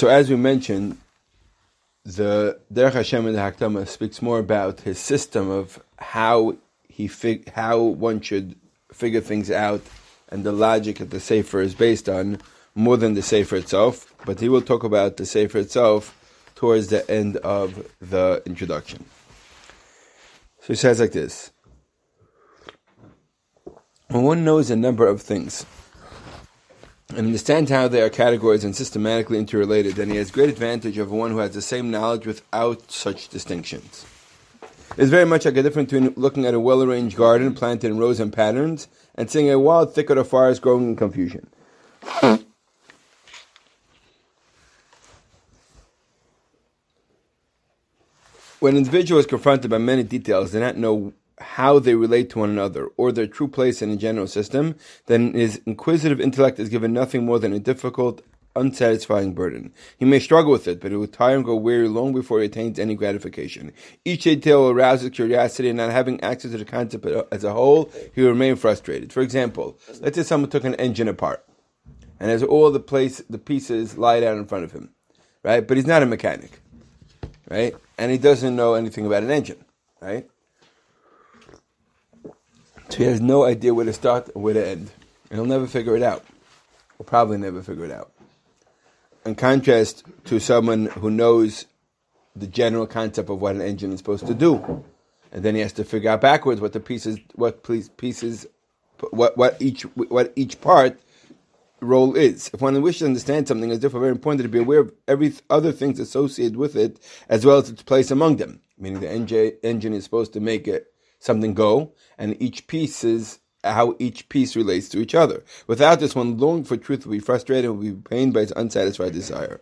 So as we mentioned, the Derech Hashem in the Hakdama speaks more about his system of how he fig- how one should figure things out and the logic that the Sefer is based on more than the Sefer itself. But he will talk about the Sefer itself towards the end of the introduction. So he says like this. When one knows a number of things, and understands how they are categorized and systematically interrelated, then he has great advantage over one who has the same knowledge without such distinctions. It's very much like a difference between looking at a well-arranged garden planted in rows and patterns and seeing a wild thicket of forest growing in confusion. When an individual is confronted by many details, they not know how they relate to one another or their true place in a general system, then his inquisitive intellect is given nothing more than a difficult, unsatisfying burden. He may struggle with it, but it will tire and go weary long before he attains any gratification. Each detail will arouse his curiosity, and not having access to the concept as a whole, he will remain frustrated. For example, let's say someone took an engine apart, and has all the place the pieces lie down in front of him, right? But he's not a mechanic, right? And he doesn't know anything about an engine, right? So he has no idea where to start and where to end. And he'll never figure it out. Will probably never figure it out. In contrast to someone who knows the general concept of what an engine is supposed to do. And then he has to figure out backwards what the pieces, what pieces, what, what each, what each part role is. If one wishes to understand something, it's therefore very important to be aware of every other things associated with it, as well as its place among them. Meaning the engine is supposed to make it something go, and each piece is how each piece relates to each other. Without this, one longing for truth will be frustrated and will be pained by its unsatisfied desire.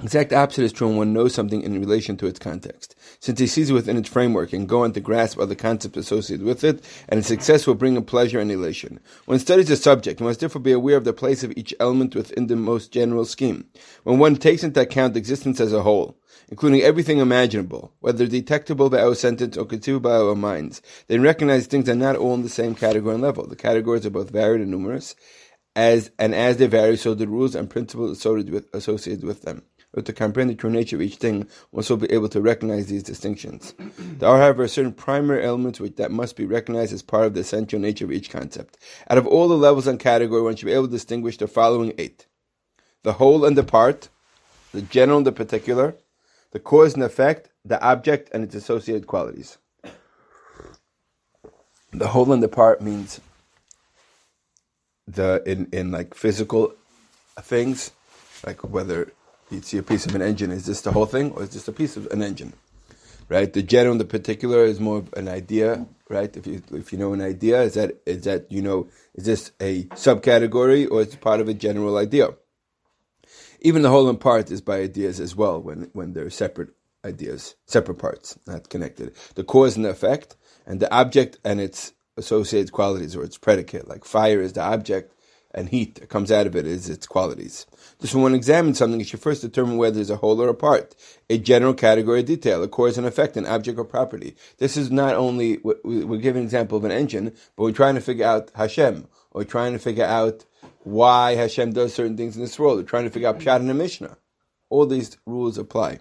Exact opposite is true when one knows something in relation to its context. Since he sees it within its framework and go on to grasp other concepts associated with it, and its success will bring him pleasure and elation. When studies a subject, one must therefore be aware of the place of each element within the most general scheme. When one takes into account existence as a whole, including everything imaginable, whether detectable by our senses or conceivable by our minds, then recognize things are not all in the same category and level. The categories are both varied and numerous, as and as they vary, so the rules and principles associated with them. But to comprehend the true nature of each thing, one will be able to recognize these distinctions. There are, however, certain primary elements which that must be recognized as part of the essential nature of each concept. Out of all the levels and category, one should be able to distinguish the following eight: the whole and the part, the general and the particular, the cause and effect, the object, and its associated qualities. The whole and the part means the in, in like physical things, like whether you see a piece of an engine, is this the whole thing or is this a piece of an engine? Right? The general and the particular is more of an idea, right? If you if you know an idea, is that is that you know is this a subcategory or is it part of a general idea? Even the whole and part is by ideas as well, when, when they're separate ideas, separate parts, not connected. The cause and the effect, and the object and its associated qualities or its predicate. Like fire is the object, and heat that comes out of it is its qualities. Just when one examines something, you should first determine whether there's a whole or a part, a general category of detail, a cause and effect, an object or property. This is not only, we're giving an example of an engine, but we're trying to figure out Hashem, or trying to figure out why Hashem does certain things in this world. We're trying to figure out Pshat the Mishnah. All these rules apply.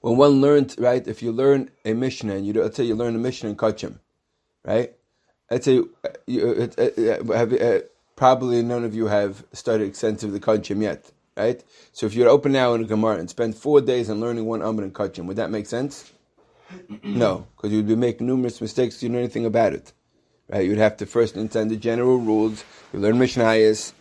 When one learns, right, if you learn a Mishnah, and you let's say you learn a Mishnah in Kachim, right? Let's say uh, uh, uh, probably none of you have studied extensively Kachim yet, right? So if you're open now in a Gemara and spend four days on learning one Amr in Kachim, would that make sense? no, because you would be making numerous mistakes. You know anything about it. Right? You'd have to first understand the general rules. You learn Mishnayos,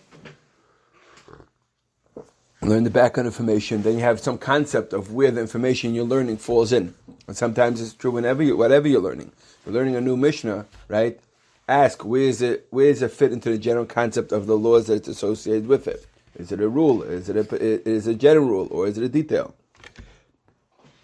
learn the background information. Then you have some concept of where the information you're learning falls in. And sometimes it's true whenever you, whatever you're learning. You're learning a new Mishnah, right? Ask where is it where does it fit into the general concept of the laws that it's associated with it? Is it a rule? Is it a, is it a general rule or is it a detail?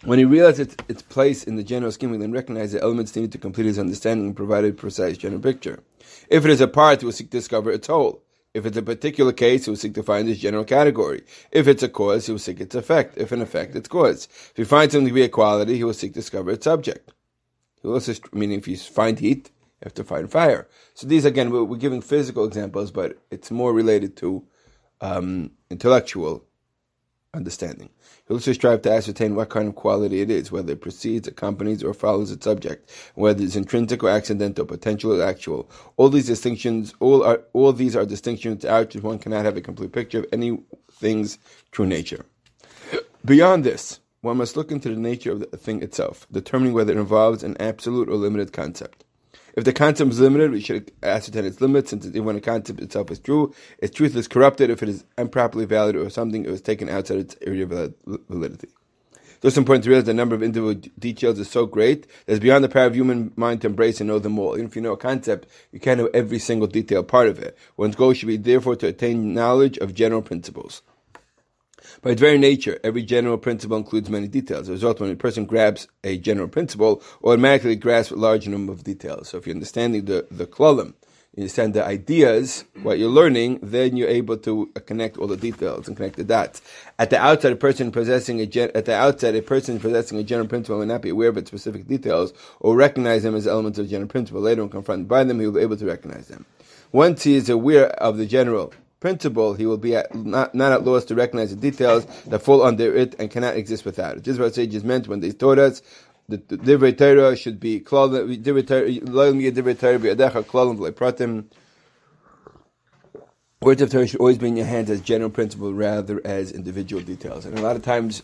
When he realized its, its place in the general scheme, he then recognized the elements needed to complete his understanding and provide a precise general picture. If it is a part, he will seek to discover its whole. If it's a particular case, he will seek to find its general category. If it's a cause, he will seek its effect. If an effect, its cause. If he finds something to be a quality, he will seek to discover its subject. He will also, meaning if you find heat, have to find fire. So these, again, we're, we're giving physical examples, but it's more related to um, intellectual understanding. He also strive to ascertain what kind of quality it is, whether it precedes, accompanies, or follows its subject, whether it's intrinsic or accidental, potential or actual. All these distinctions, all are, all these are distinctions out which one cannot have a complete picture of any thing's true nature. Beyond this, one must look into the nature of the thing itself, determining whether it involves an absolute or limited concept. If the concept is limited, we should ascertain its limits, since when a concept itself is true, its truth is corrupted if it is improperly valid or something it was taken outside its area of validity. So it's important to realize the number of individual details is so great that it's beyond the power of human mind to embrace and know them all. Even if you know a concept, you can't know every single detail part of it. One's goal should be therefore to attain knowledge of general principles. By its very nature, every general principle includes many details. As a result, when a person grabs a general principle, automatically grasps a large number of details. So if you're understanding the, the klalim, you understand the ideas, what you're learning, then you're able to uh, connect all the details and connect the dots. At the outset, a person possessing a gen- at the outset, a person possessing a general principle may not be aware of its specific details or recognize them as elements of general principle. Later, when confronted by them, he will be able to recognize them. Once he is aware of the general principle, he will be at, not, not at loss to recognize the details that fall under it and cannot exist without it. This is what sages meant when they taught us that the Divrei Torah should be Words of Torah should always be in your hands as general principle rather as individual details. And a lot of times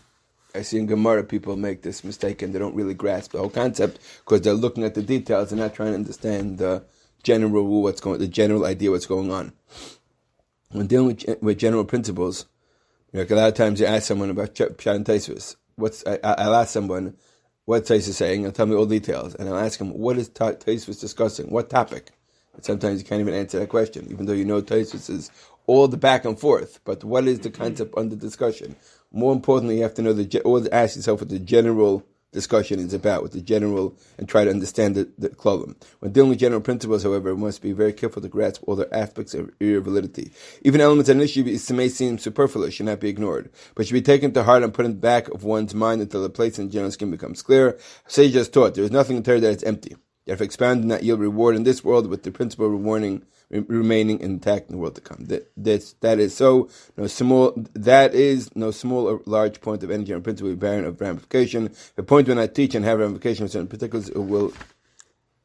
I see in Gemara people make this mistake and they don't really grasp the whole concept because they're looking at the details and not trying to understand the general rule, what's going, the general idea, what's going on when dealing with, with general principles, like a lot of times you ask someone about Pshat and Taisvis. What's I, will ask someone what Tais is saying, and tell me all details, and I'll ask him what is Taisvis discussing, what topic. But sometimes you can't even answer that question, even though you know Taisvis is all the back and forth. But what is the concept under discussion? More importantly, you have to know the always ask yourself what the general discussion is about, with the general, and try to understand the, the klalim. When dealing with general principles, however, one must be very careful to grasp all the aspects of validity. Even elements an issue may seem superfluous, should not be ignored, but should be taken to heart and put in the back of one's mind until the place in the general scheme becomes clear. Sages taught there is nothing in Torah that is empty. If expanded, not yield reward in this world, with the principle of rewarding remaining intact in the world to come. That that's, that is so no small that is no small or large point of energy and principle barren of ramification. The point when I teach and have ramification of certain particulars, it will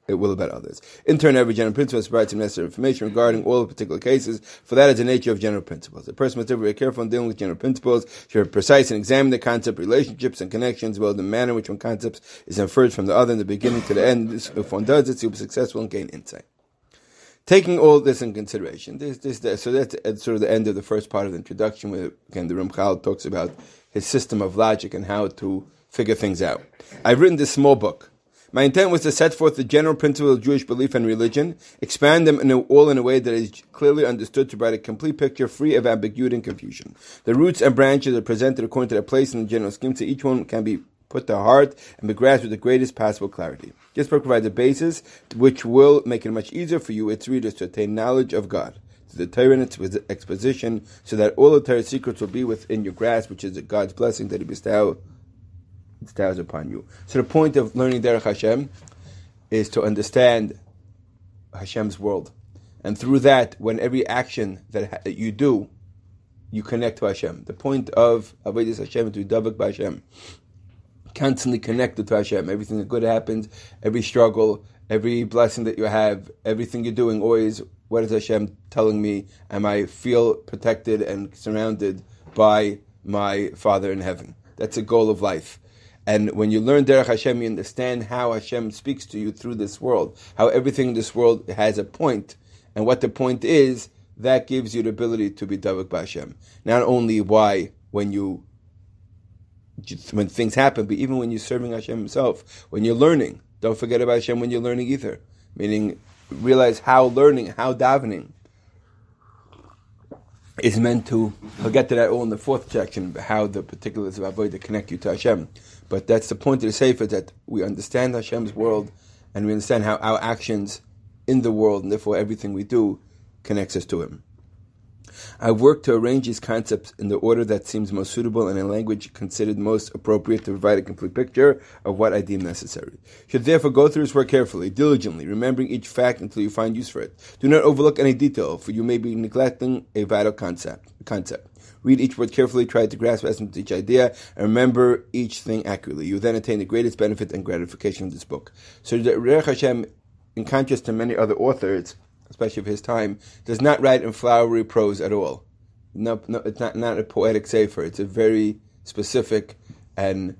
it will about others. In turn, every general principle provides some necessary information regarding all particular cases, for that is the nature of general principles. A person must be very careful in dealing with general principles, should be precise and examine the concept, relationships, and connections, well, the manner in which one concept is inferred from the other in the beginning to the end. If one does this, he will be successful and gain insight. Taking all this in consideration, this, this, this, so that's at sort of the end of the first part of the introduction, where again the Ramchal talks about his system of logic and how to figure things out. I've written this small book. My intent was to set forth the general principle of Jewish belief and religion, expand them in a, all in a way that is clearly understood to provide a complete picture free of ambiguity and confusion. The roots and branches are presented according to their place in the general scheme, so each one can be put to heart and be grasped with the greatest possible clarity. This book provides a basis which will make it much easier for you, its readers, to attain knowledge of God, to the Torah and its exposition, so that all the Torah's secrets will be within your grasp, which is God's blessing that He bestows upon you. So the point of learning Derech Hashem is to understand Hashem's world. And through that, when every action that you do, you connect to Hashem. The point of Avodah Hashem is to be Davak by Hashem constantly connected to Hashem. Everything that good happens, every struggle, every blessing that you have, everything you're doing, always, what is Hashem telling me? Am I feel protected and surrounded by my Father in heaven? That's a goal of life. And when you learn Derech Hashem, you understand how Hashem speaks to you through this world, how everything in this world has a point, and what the point is, that gives you the ability to be Davik Hashem. Not only why, when you when things happen, but even when you're serving Hashem Himself, when you're learning, don't forget about Hashem when you're learning either. Meaning, realize how learning, how davening is meant to. I'll get to that all in the fourth section, how the particulars of Avodah connect you to Hashem. But that's the point of the Sefer that we understand Hashem's world and we understand how our actions in the world and therefore everything we do connects us to Him. I've worked to arrange these concepts in the order that seems most suitable and in language considered most appropriate to provide a complete picture of what I deem necessary. You should therefore go through this work carefully, diligently, remembering each fact until you find use for it. Do not overlook any detail, for you may be neglecting a vital concept. concept. Read each word carefully, try to grasp essence of each idea, and remember each thing accurately. You then attain the greatest benefit and gratification of this book. So Derech Hashem, in contrast to many other authors, especially of his time, does not write in flowery prose at all. No, no, it's not, not a poetic sefer. It's a very specific and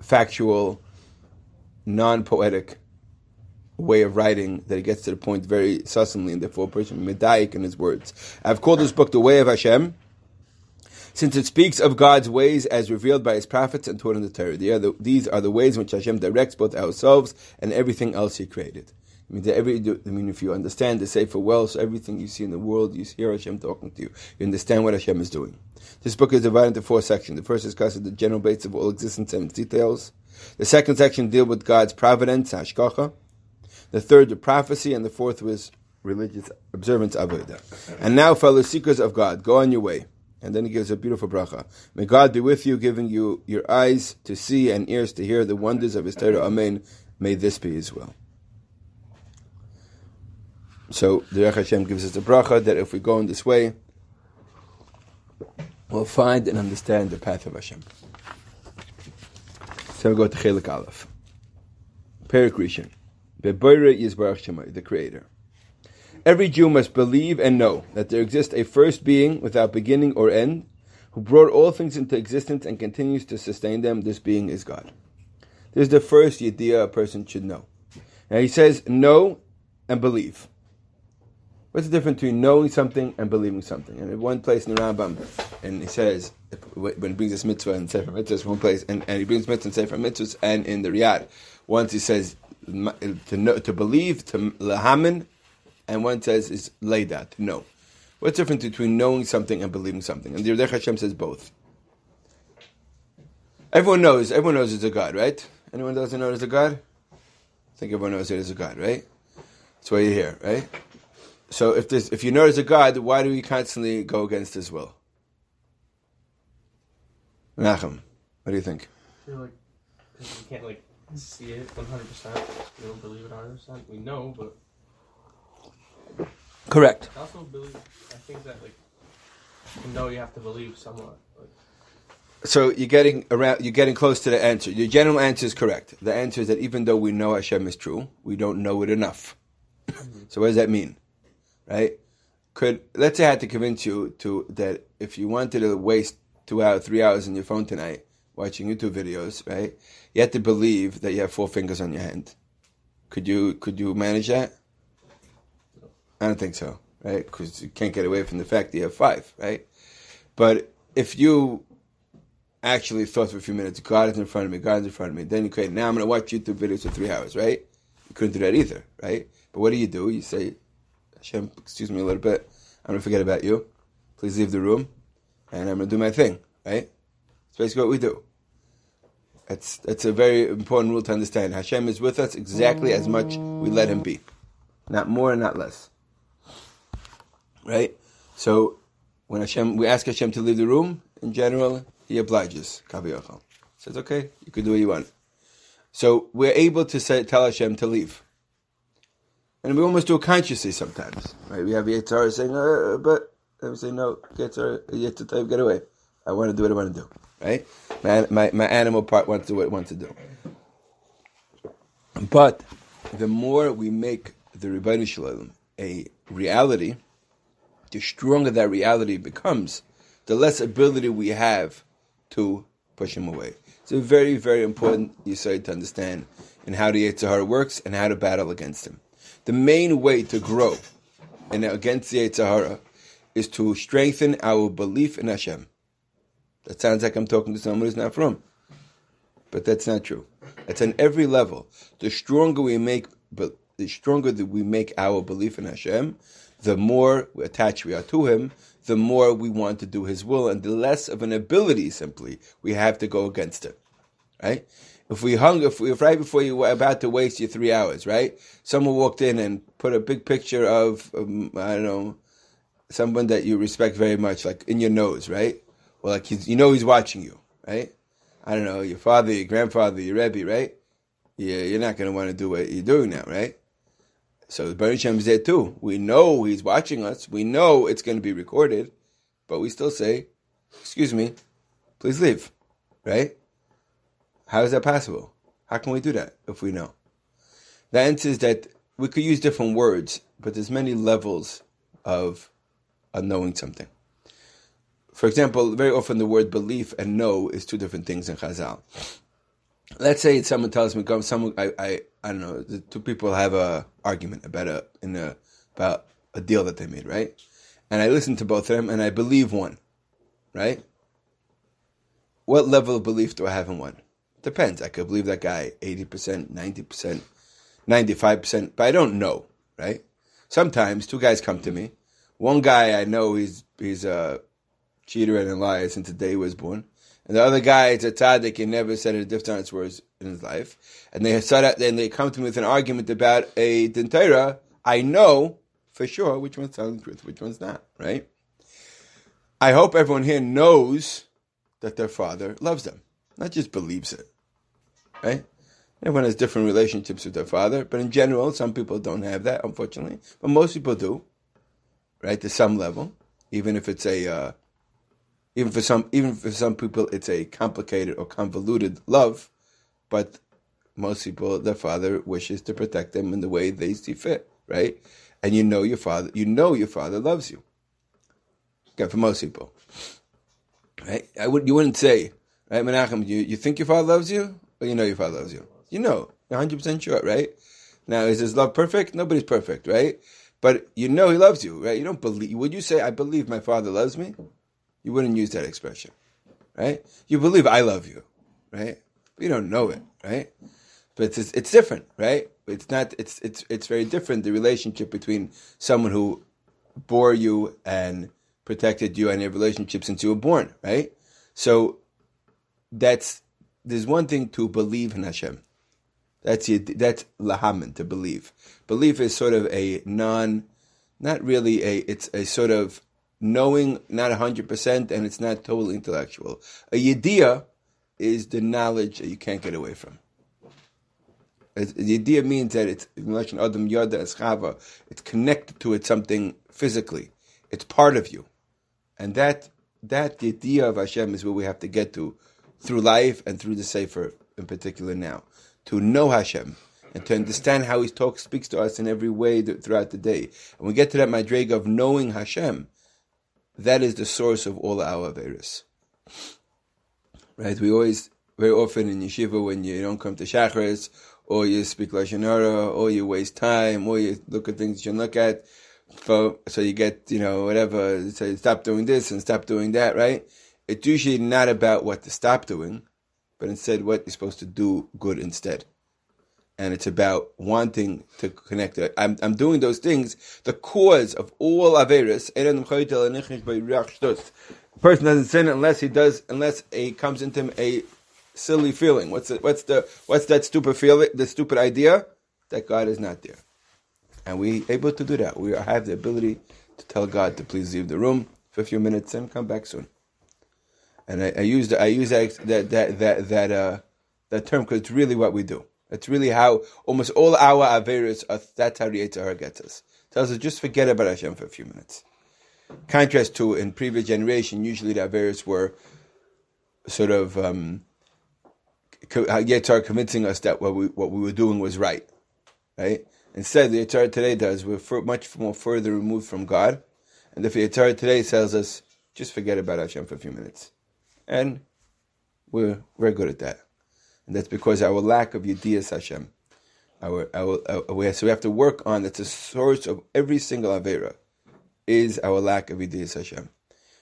factual, non-poetic way of writing that he gets to the point very succinctly and therefore person medayek in his words. I've called this book the Way of Hashem, since it speaks of God's ways as revealed by His prophets and taught in the Torah. The, these are the ways in which Hashem directs both ourselves and everything else He created. I mean, every, I mean, if you understand the Sefer well, so everything you see in the world, you hear Hashem talking to you. You understand what Hashem is doing. This book is divided into four sections. The first discusses the general base of all existence and its details. The second section deals with God's providence, hashgacha. The third, the prophecy, and the fourth was religious observance, avodah. And now, fellow seekers of God, go on your way. And then he gives a beautiful bracha. May God be with you, giving you your eyes to see and ears to hear the wonders of His Torah. Amen. May this be His will. So the Derech Hashem gives us the bracha that if we go in this way, we'll find and understand the path of Hashem. So we go to Chelek Aleph. Perek Rishon. Shemai, the Creator. Every Jew must believe and know that there exists a first being without beginning or end, who brought all things into existence and continues to sustain them. This being is God. This is the first idea a person should know. Now he says, know and believe. What's the difference between knowing something and believing something? And in one place in the Rambam, and he says, when he brings this mitzvah and Sefer Mitzvahs, one place, and, and he brings mitzvah and Sefer Mitzvahs, and in the Riyadh, once he says to know, to believe, to lahamin, and one says is leida, to know. What's the difference between knowing something and believing something? And the Derech Hashem says both. Everyone knows, everyone knows there's a God, right? Anyone doesn't know there's a God? I think everyone knows there's a God, right? That's why you're here, right? So if there's, if you know there's a God, why do we constantly go against His will? Nachum, what do you think? I feel like because we can't like see it 100. percent We don't believe it 100. percent We know, but correct. I also believe. I think that like you know you have to believe somewhat. Like, so you're getting around. You're getting close to the answer. Your general answer is correct. The answer is that even though we know Hashem is true, we don't know it enough. Mm-hmm. so what does that mean? Right? Could let's say I had to convince you to that if you wanted to waste two hours, three hours on your phone tonight watching YouTube videos, right? You had to believe that you have four fingers on your hand. Could you could you manage that? I don't think so, right? Because you can't get away from the fact that you have five, right? But if you actually thought for a few minutes, God is in front of me, God is in front of me, then you create, now I'm going to watch YouTube videos for three hours, right? You couldn't do that either, right? But what do you do? You say, Hashem, excuse me a little bit. I'm going to forget about you. Please leave the room. And I'm going to do my thing, right? It's basically what we do. That's, that's a very important rule to understand. Hashem is with us exactly as much we let Him be. Not more and not less. Right? So, when Hashem, we ask Hashem to leave the room, in general, He obliges. Says, okay, you can do what you want. So, we're able to say, tell Hashem to leave. And we almost do it consciously sometimes. Right? We have Yitzhar saying, uh, but and we say, no, Yitzhar, Yitzhar, get away. I want to do what I want to do. Right? My, my, my animal part wants to do what it wants to do. But the more we make the Ribono Shel Olam a reality, the stronger that reality becomes, the less ability we have to push him away. It's a very, very important you say to understand in how the Yitzhar works and how to battle against him the main way to grow and against the Yitzhahara is to strengthen our belief in Hashem. That sounds like I'm talking to someone who's not from. But that's not true. It's on every level. The stronger we make, but the stronger that we make our belief in Hashem, the more attached we are to Him, the more we want to do His will, and the less of an ability simply we have to go against it. Right? If we hung, if, we, if right before you were about to waste your three hours, right? Someone walked in and put a big picture of, um, I don't know, someone that you respect very much, like in your nose, right? Or like he's, you know he's watching you, right? I don't know, your father, your grandfather, your Rebbe, right? Yeah, you're not going to want to do what you're doing now, right? So Baruch Hashem is there too. We know he's watching us. We know it's going to be recorded, but we still say, "Excuse me, please leave." Right? How is that possible? How can we do that if we know? The answer is that we could use different words, but there's many levels of, of knowing something. For example, very often the word belief and know is two different things in Chazal. Let's say someone tells me, someone I, I I don't know, the two people have a argument about a in a about a deal that they made, right? And I listen to both of them and I believe one, right? What level of belief do I have in one? Depends. I could believe that guy 80%, 90%, 95%, but I don't know, right? Sometimes two guys come to me. One guy I know he's he's a cheater and a liar since the day he was born. And the other guy is a tzaddik and never said a different words in his life. And they said that, then they come to me with an argument about a dentera. I know for sure which one's telling the truth, which one's not, right? I hope everyone here knows that their father loves them, not just believes it, right? Everyone has different relationships with their father, but in general, some people don't have that, unfortunately. But most people do, right? To some level, even if it's a, uh, even for some, even for some people, it's a complicated or convoluted love. But most people, their father wishes to protect them in the way they see fit, right? And you know your father, you know your father loves you. Okay, for most people, right? I would, you wouldn't say, right, Menachem, you, you think your father loves you, or you know your father loves you? You know, you're 100% sure, right? Now, is his love perfect? Nobody's perfect, right? But you know he loves you, right? You don't believe. Would you say, I believe my father loves me? You wouldn't use that expression, right? You believe I love you, right? But you don't know it, right? But it's, it's different, right? It's not. It's it's it's very different. The relationship between someone who bore you and protected you and your relationship since you were born, right? So that's there's one thing to believe in Hashem. That's that's lahaman to believe. Belief is sort of a non, not really a. It's a sort of knowing, not hundred percent, and it's not totally intellectual. A yediyah is the knowledge that you can't get away from. The idea means that it's Adam Yada Eschava. It's connected to it something physically. It's part of you, and that that the idea of Hashem is where we have to get to through life and through the Sefer in particular now to know Hashem and to understand how He talks, speaks to us in every way throughout the day. And we get to that madrega of knowing Hashem. That is the source of all our averis. Right? We always, very often in yeshiva, when you don't come to shacharis, or you speak lashon hara, or you waste time, or you look at things you shouldn't look at, so, so you get, you know, whatever, say, stop doing this and stop doing that, right? It's usually not about what to stop doing, but instead what you're supposed to do good instead. And it's about wanting to connect. I'm, I'm doing those things. The cause of all Averis, a person doesn't sin unless he does, unless he comes into him a silly feeling. What's the, what's the what's that stupid feeling? The stupid idea that God is not there, and we able to do that. We have the ability to tell God to please leave the room for a few minutes and come back soon. And I, I use I use that that that that that, uh, that term because it's really what we do. It's really how almost all our averis are. That's how gets us. Tells us just forget about Hashem for a few minutes. Contrast to in previous generation, usually the averis were sort of um, Yitzhar convincing us that what we what we were doing was right, right? Instead, the Yitzhar today does we're much more further removed from God, and the Yitzhar today tells us just forget about Hashem for a few minutes and we're very good at that. And that's because our lack of Yediyas Hashem. Our, our, our, so we have to work on that's the source of every single Avera is our lack of Yediyas Hashem.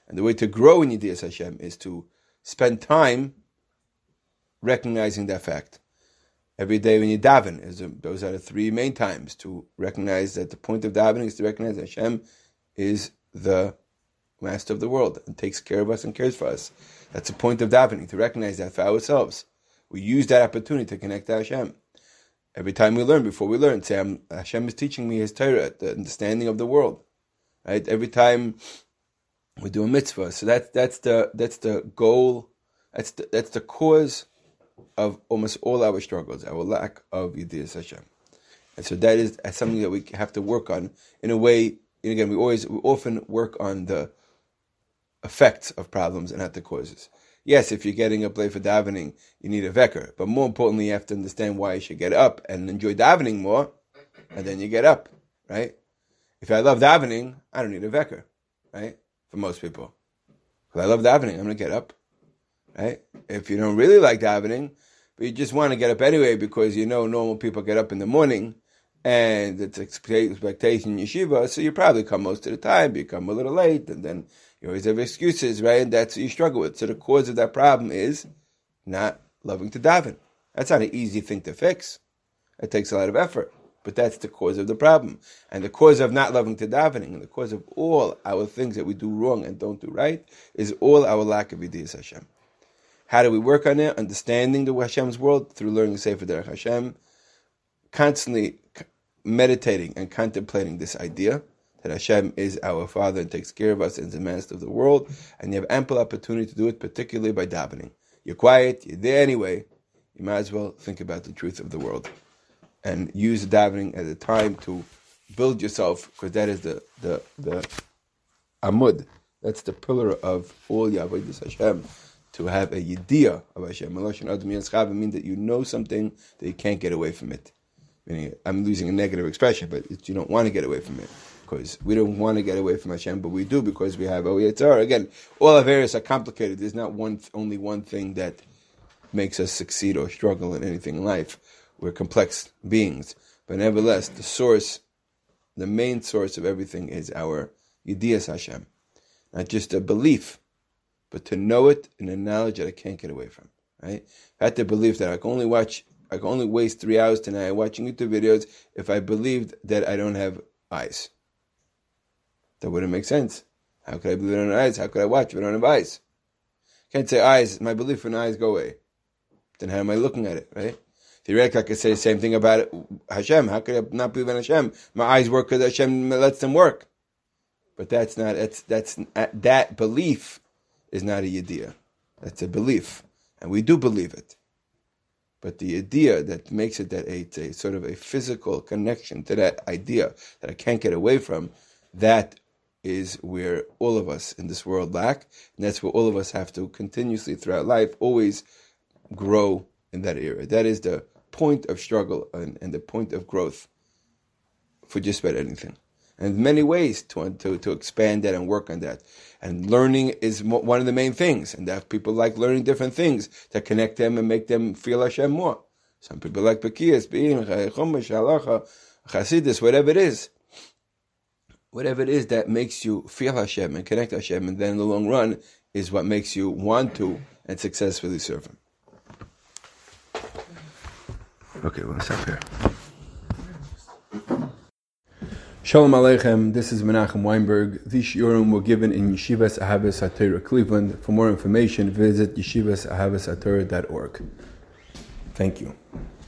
And the way to grow in Yediyas Hashem is to spend time recognizing that fact. Every day when you daven, is those are the three main times to recognize that the point of davening is to recognize Hashem is the master of the world and takes care of us and cares for us. That's the point of davening, to recognize that for ourselves. We use that opportunity to connect to Hashem. Every time we learn, before we learn, say, Hashem is teaching me His Torah, the understanding of the world. right? Every time we do a mitzvah, so that's that's the that's the goal. That's the, that's the cause of almost all our struggles, our lack of Yediyas Hashem. And so that is something that we have to work on in a way. And again, we always, we often work on the effects of problems and not the causes. Yes, if you're getting up late for davening, you need a vecker. But more importantly, you have to understand why you should get up and enjoy davening more, and then you get up, right? If I love davening, I don't need a vecker, right? For most people. If I love davening, I'm going to get up, right? If you don't really like davening, but you just want to get up anyway because you know normal people get up in the morning, and it's expectation yeshiva, so you probably come most of the time, you come a little late, and then you always have excuses, right? And that's what you struggle with. So the cause of that problem is not loving to daven. That's not an easy thing to fix. It takes a lot of effort, but that's the cause of the problem. And the cause of not loving to davening, and the cause of all our things that we do wrong and don't do right, is all our lack of Yediyas Hashem. How do we work on it? Understanding the Hashem's world through learning Sefer Derech Hashem, constantly meditating and contemplating this idea that Hashem is our Father and takes care of us and is the master of the world, and you have ample opportunity to do it, particularly by davening. You're quiet, you're there anyway, you might as well think about the truth of the world and use davening as a time to build yourself, because that is the, the, the amud, that's the pillar of all Yahweh Hashem, to have a yediyah of Hashem. It means that you know something that you can't get away from it meaning I'm losing a negative expression, but you don't want to get away from it because we don't want to get away from Hashem, but we do because we have Oyetzar. Again, all our areas are complicated. There's not one only one thing that makes us succeed or struggle in anything in life. We're complex beings, but nevertheless, the source, the main source of everything is our Yediyas Hashem, not just a belief, but to know it in a knowledge that I can't get away from. Right? I had to believe that I can only watch I can only waste three hours tonight watching YouTube videos if I believed that I don't have eyes. That wouldn't make sense. How could I believe I don't eyes? How could I watch I eyes? Can't say eyes. My belief in eyes go away. Then how am I looking at it, right? Theoretically, I could say the same thing about it. Hashem. How could I not believe in Hashem? My eyes work because Hashem lets them work. But that's not, that's, that's, uh, that belief is not a yediyah. That's a belief. And we do believe it. But the idea that makes it that it's a sort of a physical connection to that idea that I can't get away from, that is where all of us in this world lack. And that's where all of us have to continuously throughout life always grow in that area. That is the point of struggle and, and the point of growth for just about anything and many ways to, to, to expand that and work on that. And learning is one of the main things, and that people like learning different things to connect them and make them feel Hashem more. Some people like Bekiyas, Be'im, Chumash, Halacha, Chasidus, whatever it is. Whatever it is that makes you feel Hashem and connect Hashem, and then in the long run is what makes you want to and successfully serve Him. Okay, we'll stop here. Shalom Aleichem, this is Menachem Weinberg. These shiurim were given in Yeshivas Ahavas HaTorah Cleveland. For more information, visit yeshivasahavashatorah.org. Thank you.